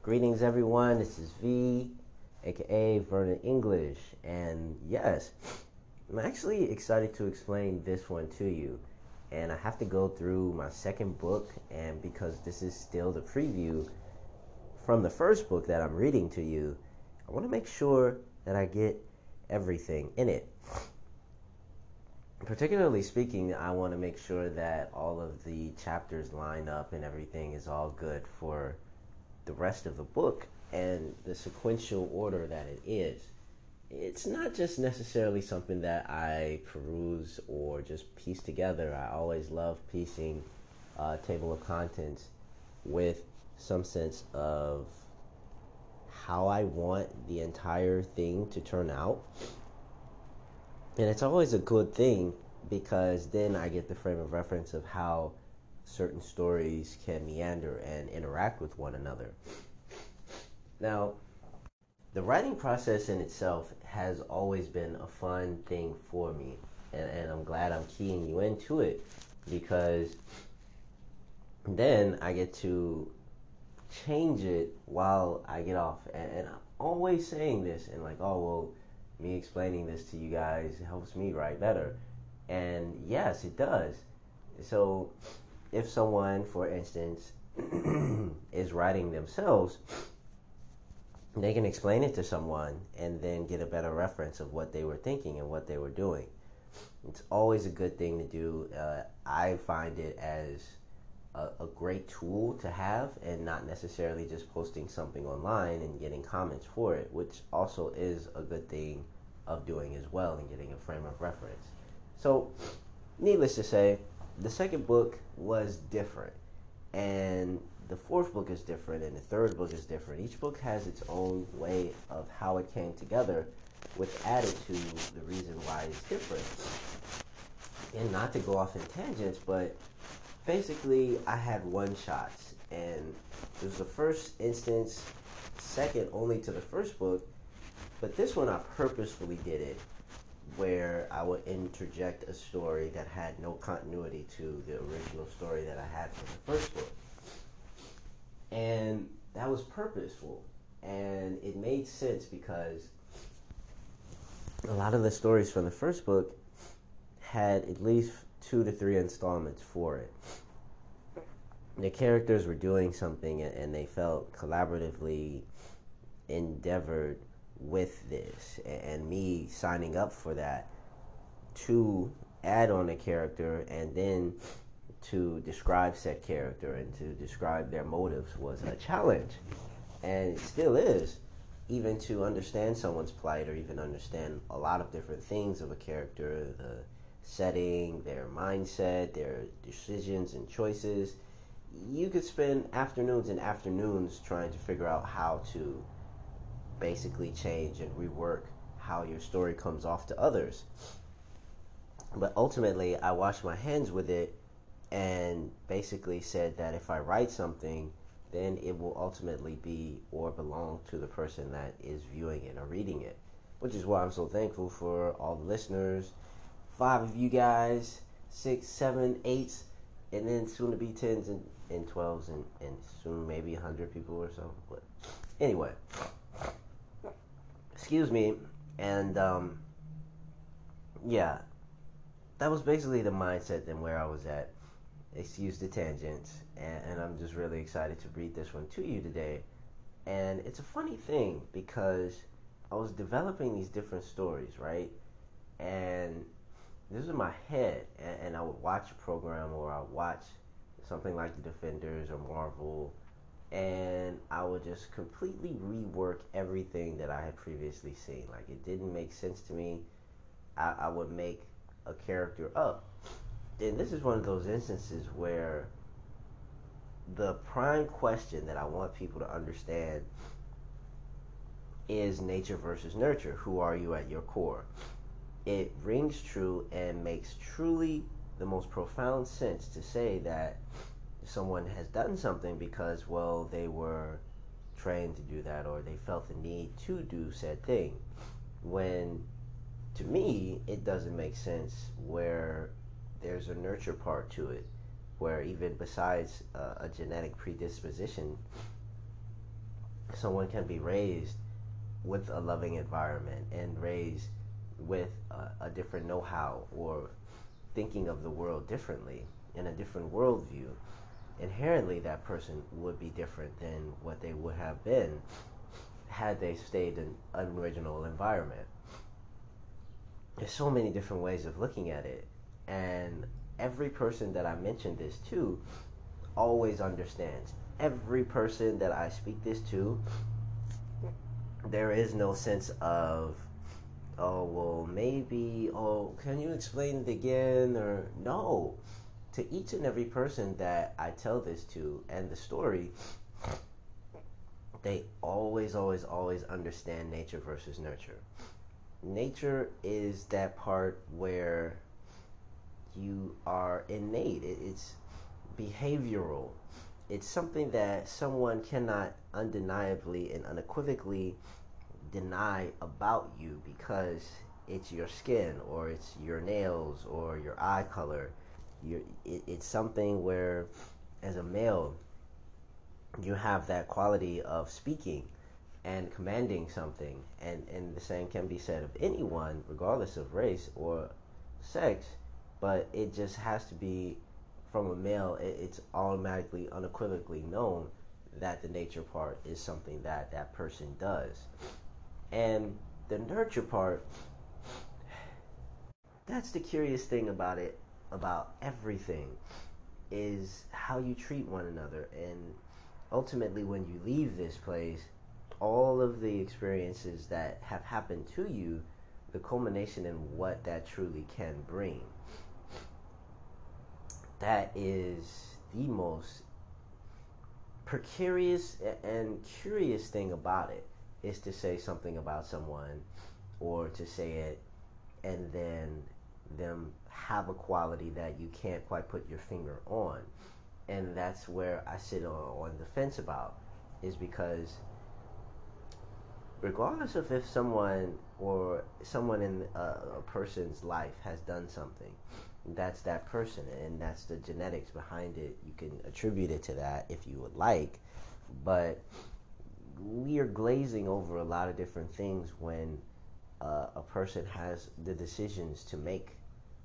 Greetings, everyone. This is V, aka Vernon English, and yes, I'm actually excited to explain this one to you. And I have to go through my second book, and because this is still the preview from the first book that I'm reading to you, I want to make sure that I get everything in it. Particularly speaking, I want to make sure that all of the chapters line up and everything is all good for the rest of the book and the sequential order that it is. It's not just necessarily something that I peruse or just piece together. I always love piecing a table of contents with some sense of how I want the entire thing to turn out. And it's always a good thing because then I get the frame of reference of how certain stories can meander and interact with one another. Now, the writing process in itself has always been a fun thing for me, and, and I'm glad I'm keying you into it because then I get to change it while I get off. And, and, I'm always saying this, and like, oh, well, me explaining this to you guys helps me write better. And yes, it does. So, if someone, for instance, is writing themselves, they can explain it to someone and then get a better reference of what they were thinking and what they were doing. It's always a good thing to do. Uh, I find it as a, a, great tool to have and not necessarily just posting something online and getting comments for it, which also is a good thing of doing as well and getting a frame of reference. So, needless to say, the second book was different. And the fourth book is different and the third book is different. Each book has its own way of how it came together, which added to the reason why it's different. And not to go off in tangents, but basically I had one shots and it was the first instance, second only to the first book, but this one I purposefully did it where I would interject a story that had no continuity to the original story that I had from the first book. And that was purposeful. And it made sense because a lot of the stories from the first book had at least two to three installments for it. The characters were doing something and they felt collaboratively endeavored with this. And me signing up for that to add on a character and then to describe said character and to describe their motives was a challenge. And it still is, even to understand someone's plight or even understand a lot of different things of a character the setting, their mindset, their decisions and choices. You could spend afternoons and afternoons trying to figure out how to basically change and rework how your story comes off to others. But ultimately, I washed my hands with it and basically said that if I write something, then it will ultimately be or belong to the person that is viewing it or reading it. Which is why I'm so thankful for all the listeners. Five of you guys, six, seven, eight, and then soon to be tens and, and twelves, and, and soon maybe a hundred people or so. But anyway, excuse me, and um, yeah, that was basically the mindset and where I was at excuse the tangents, and, and I'm just really excited to read this one to you today. And it's a funny thing because I was developing these different stories, right? And this was in my head, and, and I would watch a program or I would watch something like The Defenders or Marvel, and I would just completely rework everything that I had previously seen. Like it didn't make sense to me. I, I would make a character up and this is one of those instances where the prime question that I want people to understand is nature versus nurture. Who are you at your core? It rings true and makes truly the most profound sense to say that someone has done something because, well, they were trained to do that or they felt the need to do said thing. When to me, it doesn't make sense where there's a nurture part to it where even besides uh, a genetic predisposition someone can be raised with a loving environment and raised with a, a different know how or thinking of the world differently in a different worldview, inherently that person would be different than what they would have been had they stayed in an original environment. There's so many different ways of looking at it, and every person that I mentioned this to always understands. Every person that I speak this to, there is no sense of, oh, well, maybe, oh, can you explain it again? Or no. To each and every person that I tell this to and the story, they always, always, always understand nature versus nurture. Nature is that part where you are innate. it's behavioral. It's something that someone cannot undeniably and unequivocally deny about you because it's your skin or it's your nails or your eye color. You're, it, it's something where, as a male, you have that quality of speaking and commanding something. And, and the same can be said of anyone, regardless of race or sex, but it just has to be from a male, it, it's automatically, unequivocally known that the nature part is something that that person does. And the nurture part, that's the curious thing about it, about everything, is how you treat one another. And ultimately, when you leave this place, all of the experiences that have happened to you, the culmination in what that truly can bring that is the most precarious and curious thing about it is to say something about someone or to say it and then them have a quality that you can't quite put your finger on. And that's where i sit on, on the fence about is because regardless of if someone or someone in a, a person's life has done something that's that person and that's the genetics behind it. You can attribute it to that if you would like but we are glazing over a lot of different things when uh, a person has the decisions to make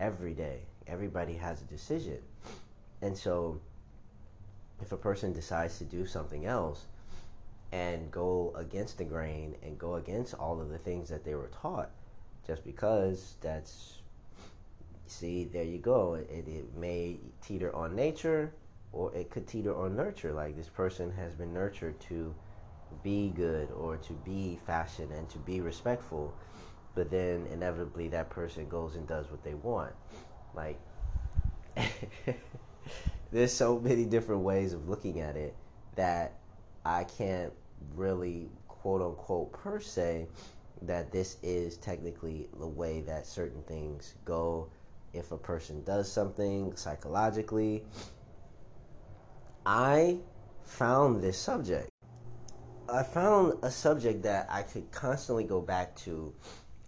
every day everybody has a decision and so if a person decides to do something else and go against the grain and go against all of the things that they were taught just because that's see, there you go. It, it may teeter on nature or it could teeter on nurture. Like this person has been nurtured to be good or to be fashion and to be respectful, but then inevitably that person goes and does what they want. Like, there's so many different ways of looking at it that I can't really quote unquote per se that this is technically the way that certain things go if a person does something psychologically. I found this subject. I found a subject that I could constantly go back to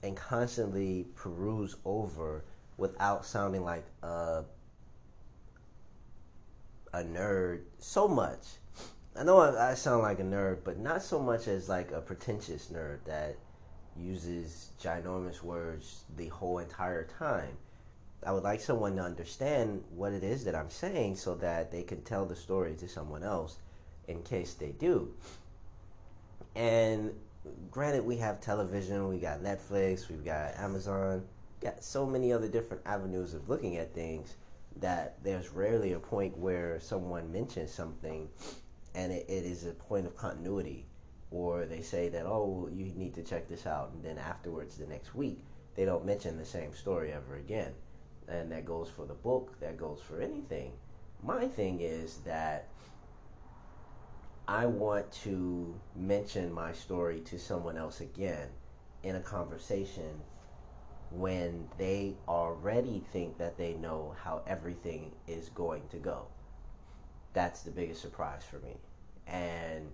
and constantly peruse over without sounding like a, a nerd so much. I know I, I sound like a nerd, but not so much as like a pretentious nerd that uses ginormous words the whole entire time. I would like someone to understand what it is that I'm saying so that they can tell the story to someone else in case they do. And granted, we have television, we got Netflix, we've got Amazon, got so many other different avenues of looking at things that there's rarely a point where someone mentions something and it, it is a point of continuity or they say that oh you need to check this out and then afterwards the next week they don't mention the same story ever again and that goes for the book, that goes for anything. My thing is that I want to mention my story to someone else again in a conversation when they already think that they know how everything is going to go. That's the biggest surprise for me. And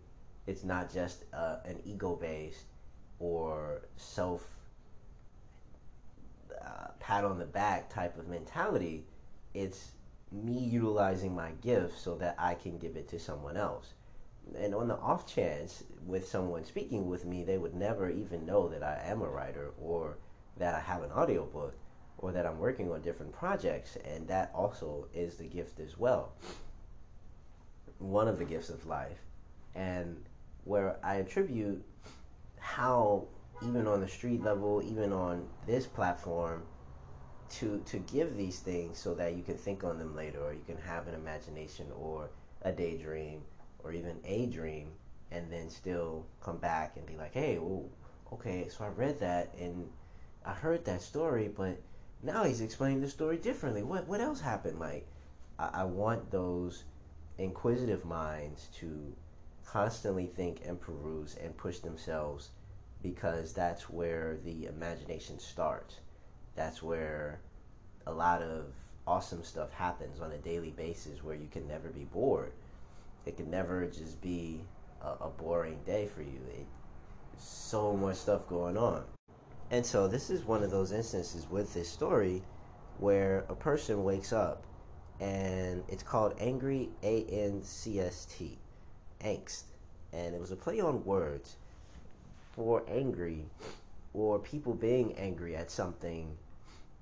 it's not just uh, an ego based or self uh, pat on the back type of mentality. It's me utilizing my gift so that I can give it to someone else. And on the off chance with someone speaking with me, they would never even know that I am a writer or that I have an audiobook or that I'm working on different projects. And that also is the gift as well. One of the gifts of life. And where I attribute how, even on the street level, even on this platform, to, to give these things so that you can think on them later or you can have an imagination or a daydream or even a dream and then still come back and be like, hey, well, okay, so I read that and I heard that story, but now he's explaining the story differently. What what else happened? Like, I, I want those inquisitive minds to constantly think and peruse and push themselves because that's where the imagination starts. That's where a lot of awesome stuff happens on a daily basis where you can never be bored it can never just be a, a boring day for you. It, so much stuff going on. And so this is one of those instances with this story where a person wakes up and it's called Angry A N C S T, angst. And it was a play on words for angry or people being angry at something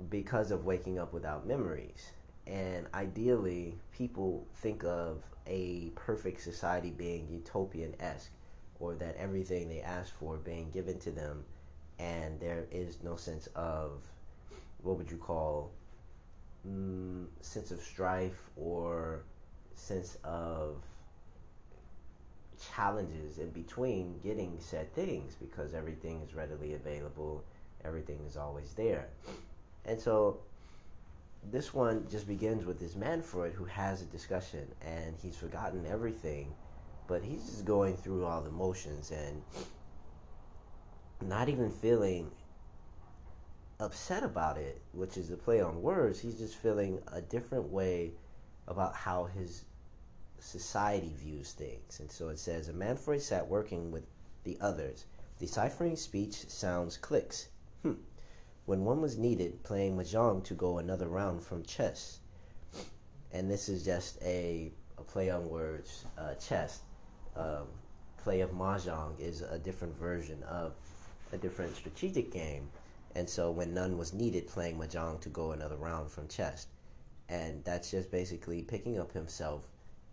because of waking up without memories. And ideally, people think of a perfect society being utopian esque, or that everything they ask for being given to them, and there is no sense of what would you call mm, sense of strife or sense of challenges in between getting said things because everything is readily available, everything is always there. And so this one just begins with this Manfred who has a discussion and he's forgotten everything, but he's just going through all the motions and not even feeling upset about it, which is a play on words. He's just feeling a different way about how his society views things. And so it says a Manfred sat working with the others, deciphering speech, sounds, clicks. Hmm when one was needed, playing mahjong to go another round from chess. And this is just a, a play on words. Uh, chess, um, play of mahjong is a different version of a different strategic game. And so when none was needed, playing mahjong to go another round from chess. And that's just basically picking up himself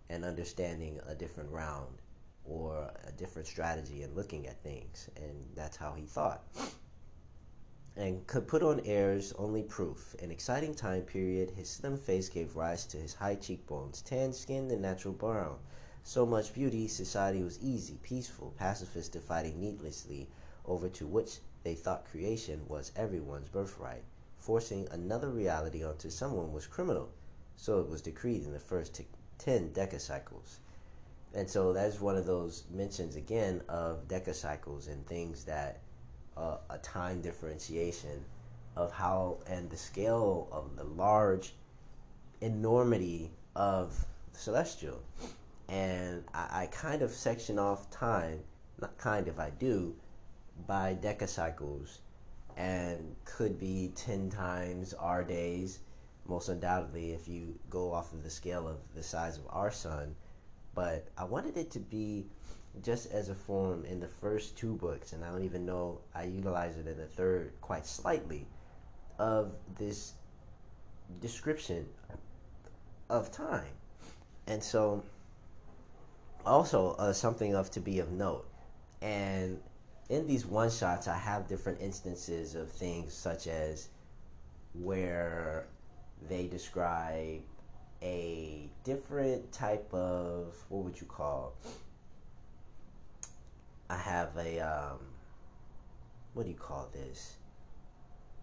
and understanding a different round or a different strategy and looking at things. And that's how he thought and could put on airs only proof. An exciting time period, his slim face gave rise to his high cheekbones, tan skin, and natural brown. So much beauty, society was easy, peaceful, pacifists dividing needlessly over to which they thought creation was everyone's birthright. Forcing another reality onto someone was criminal, so it was decreed in the first t- ten decacycles. And so that's one of those mentions again of decacycles and things that uh, a time differentiation of how and the scale of the large enormity of celestial. And I, I kind of section off time, not kind of, I do, by decacycles and could be 10 times our days, most undoubtedly, if you go off of the scale of the size of our sun. But I wanted it to be just as a form in the first two books, and I don't even know I utilize it in the third quite slightly, of this description of time. And so, also uh, something of to be of note. And in these one shots, I have different instances of things such as where they describe a different type of what would you call I have a um, what do you call this?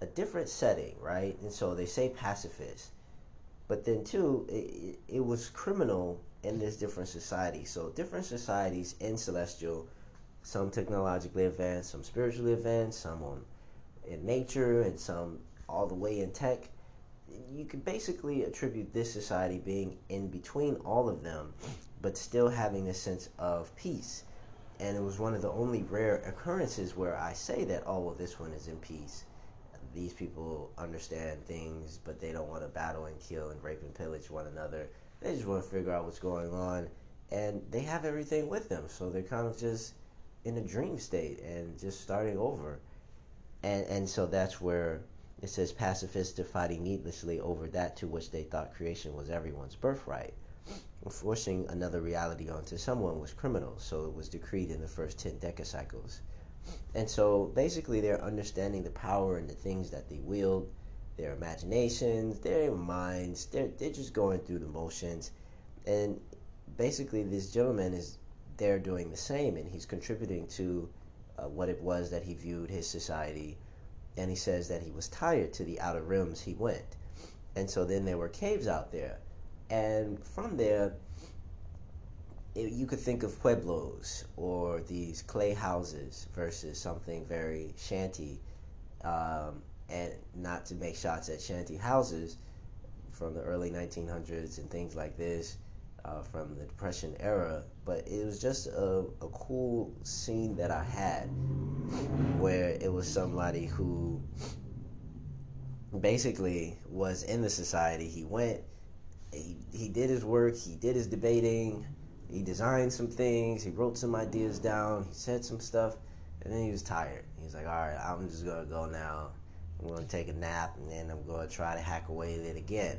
A different setting, right? And so they say pacifist, but then too, it, it was criminal in this different society. So different societies in celestial, some technologically advanced, some spiritually advanced, some on in nature, and some all the way in tech. You could basically attribute this society being in between all of them, but still having a sense of peace and it was one of the only rare occurrences where I say that, oh, well, this one is in peace. These people understand things, but they don't want to battle and kill and rape and pillage one another. They just want to figure out what's going on and they have everything with them. So they're kind of just in a dream state and just starting over. And and so that's where it says pacifists are fighting needlessly over that to which they thought creation was everyone's birthright. Forcing another reality onto someone was criminal, so it was decreed in the first 10 decacycles. And so basically, they're understanding the power and the things that they wield, their imaginations, their minds. They're, they're just going through the motions. And basically, this gentleman is there doing the same, and he's contributing to uh, what it was that he viewed his society. And he says that he was tired to the outer rims he went. And so then there were caves out there. And from there, it, you could think of pueblos or these clay houses versus something very shanty. Um, and not to make shots at shanty houses from the early 1900s and things like this uh, from the Depression era, but it was just a, a cool scene that I had where it was somebody who basically was in the society. He went, he, he did his work, he did his debating, he designed some things, he wrote some ideas down, he said some stuff, and then he was tired. He's like, all right, I'm just gonna go now. I'm gonna take a nap, and then I'm gonna try to hack away at it again.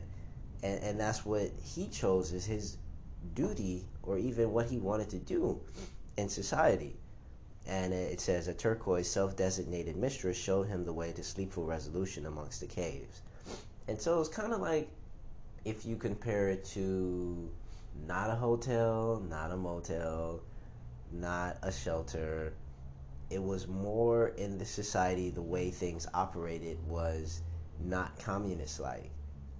And, and that's what he chose as his duty or even what he wanted to do in society. And it says a turquoise self designated mistress showed him the way to sleepful resolution amongst the caves. And so it's kind of like if you compare it to not a hotel, not a motel, not a shelter. It was more in the society, the way things operated was not communist like.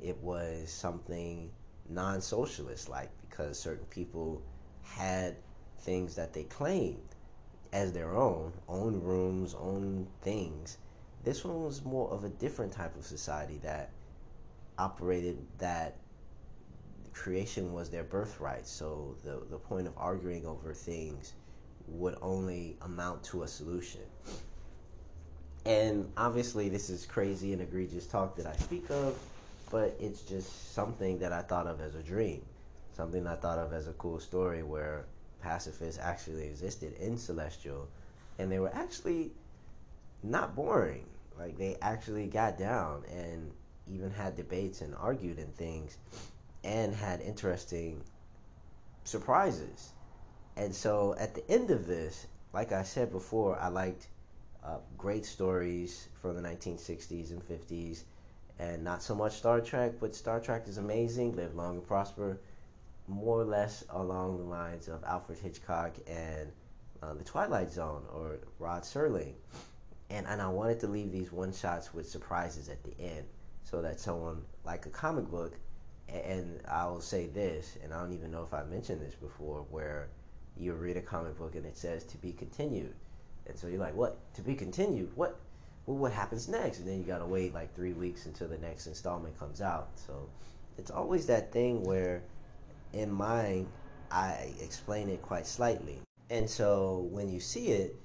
It was something non socialist like because certain people had things that they claimed as their own, own rooms, own things. This one was more of a different type of society that operated that creation was their birthright. So the, the point of arguing over things would only amount to a solution. And obviously, this is crazy and egregious talk that I speak of, but it's just something that I thought of as a dream something I thought of as a cool story where pacifists actually existed in Celestial, and they were actually not boring. Like they actually got down and even had debates and argued and things, and had interesting surprises. And so at the end of this, like I said before, I liked uh, great stories from the 1960s and 50s, and not so much Star Trek, but Star Trek is amazing. Live long and prosper more or less along the lines of Alfred Hitchcock and uh, The Twilight Zone or Rod Serling. And, and I wanted to leave these one shots with surprises at the end so that someone like a comic book, and I'll say this, and I don't even know if I mentioned this before, where you read a comic book and it says to be continued. And so you're like, what? To be continued? What? Well, what happens next? And then you gotta wait like three weeks until the next installment comes out. So it's always that thing where in mine, I explain it quite slightly. And so when you see it,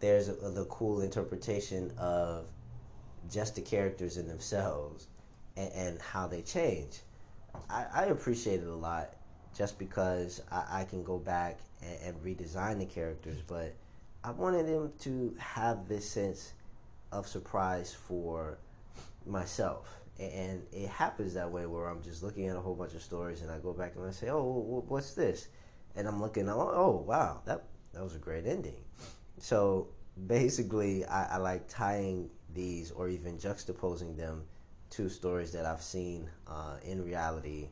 there's a, the cool interpretation of just the characters in themselves and, and how they change. I, I, appreciate it a lot just because I, I can go back and, and, redesign the characters, but I wanted them to have this sense of surprise for myself and it happens that way where I'm just looking at a whole bunch of stories and I go back and I say, "Oh, what's this?" And I'm looking, "Oh, oh wow, that that was a great ending." So basically, I, I like tying these or even juxtaposing them to stories that I've seen uh, in reality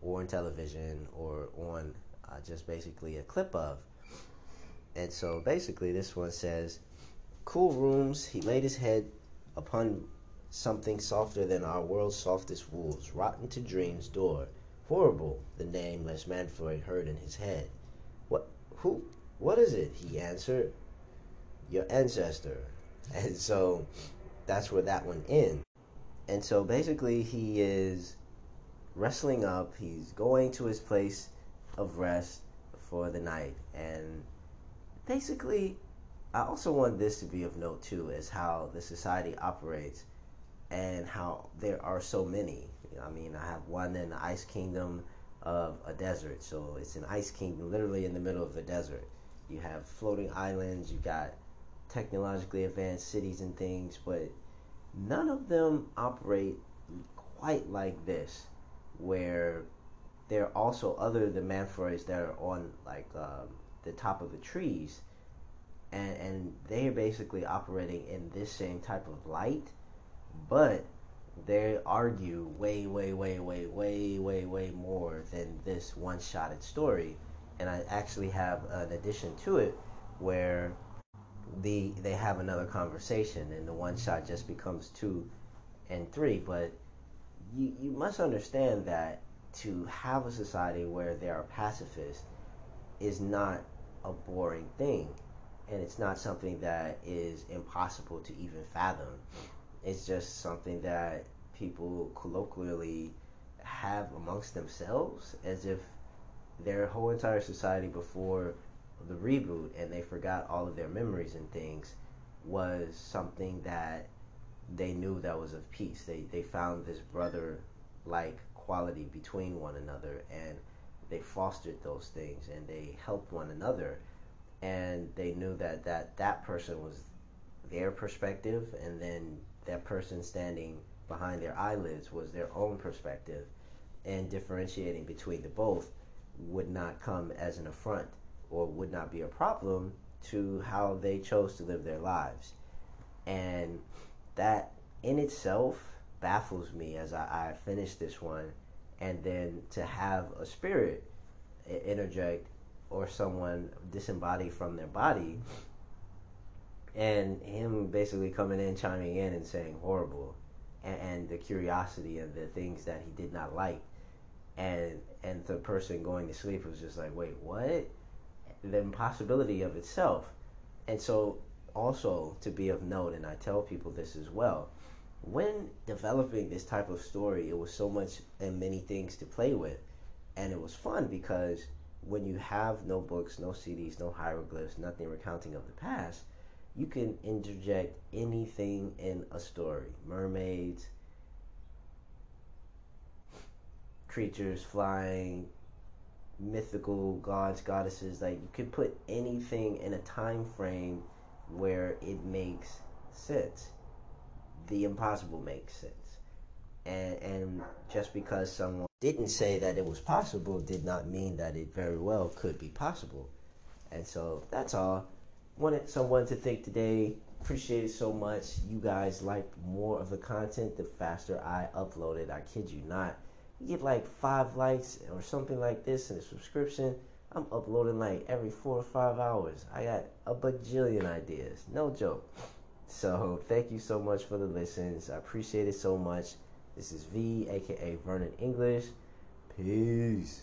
or in television or on uh, just basically a clip of. And so basically, this one says, Cool rooms, he laid his head upon something softer than our world's softest wolves, rotten to dreams' door. Horrible, the nameless Manfred heard in his head. What, who, what is it? He answered. Your ancestor. And so that's where that one ends. And so basically, he is wrestling up, he's going to his place of rest for the night. And basically, I also want this to be of note too, as how the society operates and how there are so many. I mean, I have one in the Ice Kingdom of a desert. So it's an ice kingdom, literally in the middle of the desert. You have floating islands. You've got technologically advanced cities and things, but none of them operate quite like this, where there are also other the Manthroids that are on like um, the top of the trees, and and they are basically operating in this same type of light, but they argue way, way, way, way, way, way, way more than this one-shotted story. And I actually have an addition to it where the they have another conversation, and the one shot just becomes two and three. But you you must understand that to have a society where there are pacifists is not a boring thing, and it's not something that is impossible to even fathom. It's just something that people colloquially have amongst themselves as if their whole entire society before the reboot and they forgot all of their memories and things was something that they knew that was of peace. They they found this brother like quality between one another and they fostered those things and they helped one another. And they knew that that, that person was their perspective and then that person standing behind their eyelids was their own perspective. And differentiating between the both would not come as an affront or would not be a problem to how they chose to live their lives. And that in itself baffles me as I, I finish this one. And then to have a spirit interject or someone disembodied from their body and him basically coming in, chiming in, and saying horrible, and, and, the curiosity and the things that he did not like, and and the person going to sleep was just like, wait, what? The impossibility of itself. And so, also to be of note, and I tell people this as well, when developing this type of story, it was so much and many things to play with. And it was fun because when you have no books, no CDs, no hieroglyphs, nothing recounting of the past, you can interject anything in a story mermaids, creatures flying, mythical gods, goddesses. Like you could put anything in a time frame where it makes sense. The impossible makes sense. And and just because someone didn't say that it was possible did not mean that it very well could be possible. And so that's all. Wanted someone to think today. Appreciate it so much. You guys like more of the content, the faster I upload it. I kid you not you get like five likes or something like this and a subscription, I'm uploading like every four or five hours. I got a bajillion ideas. No joke. So thank you so much for the listens. I appreciate it so much. This is V, aka Vernon English. Peace.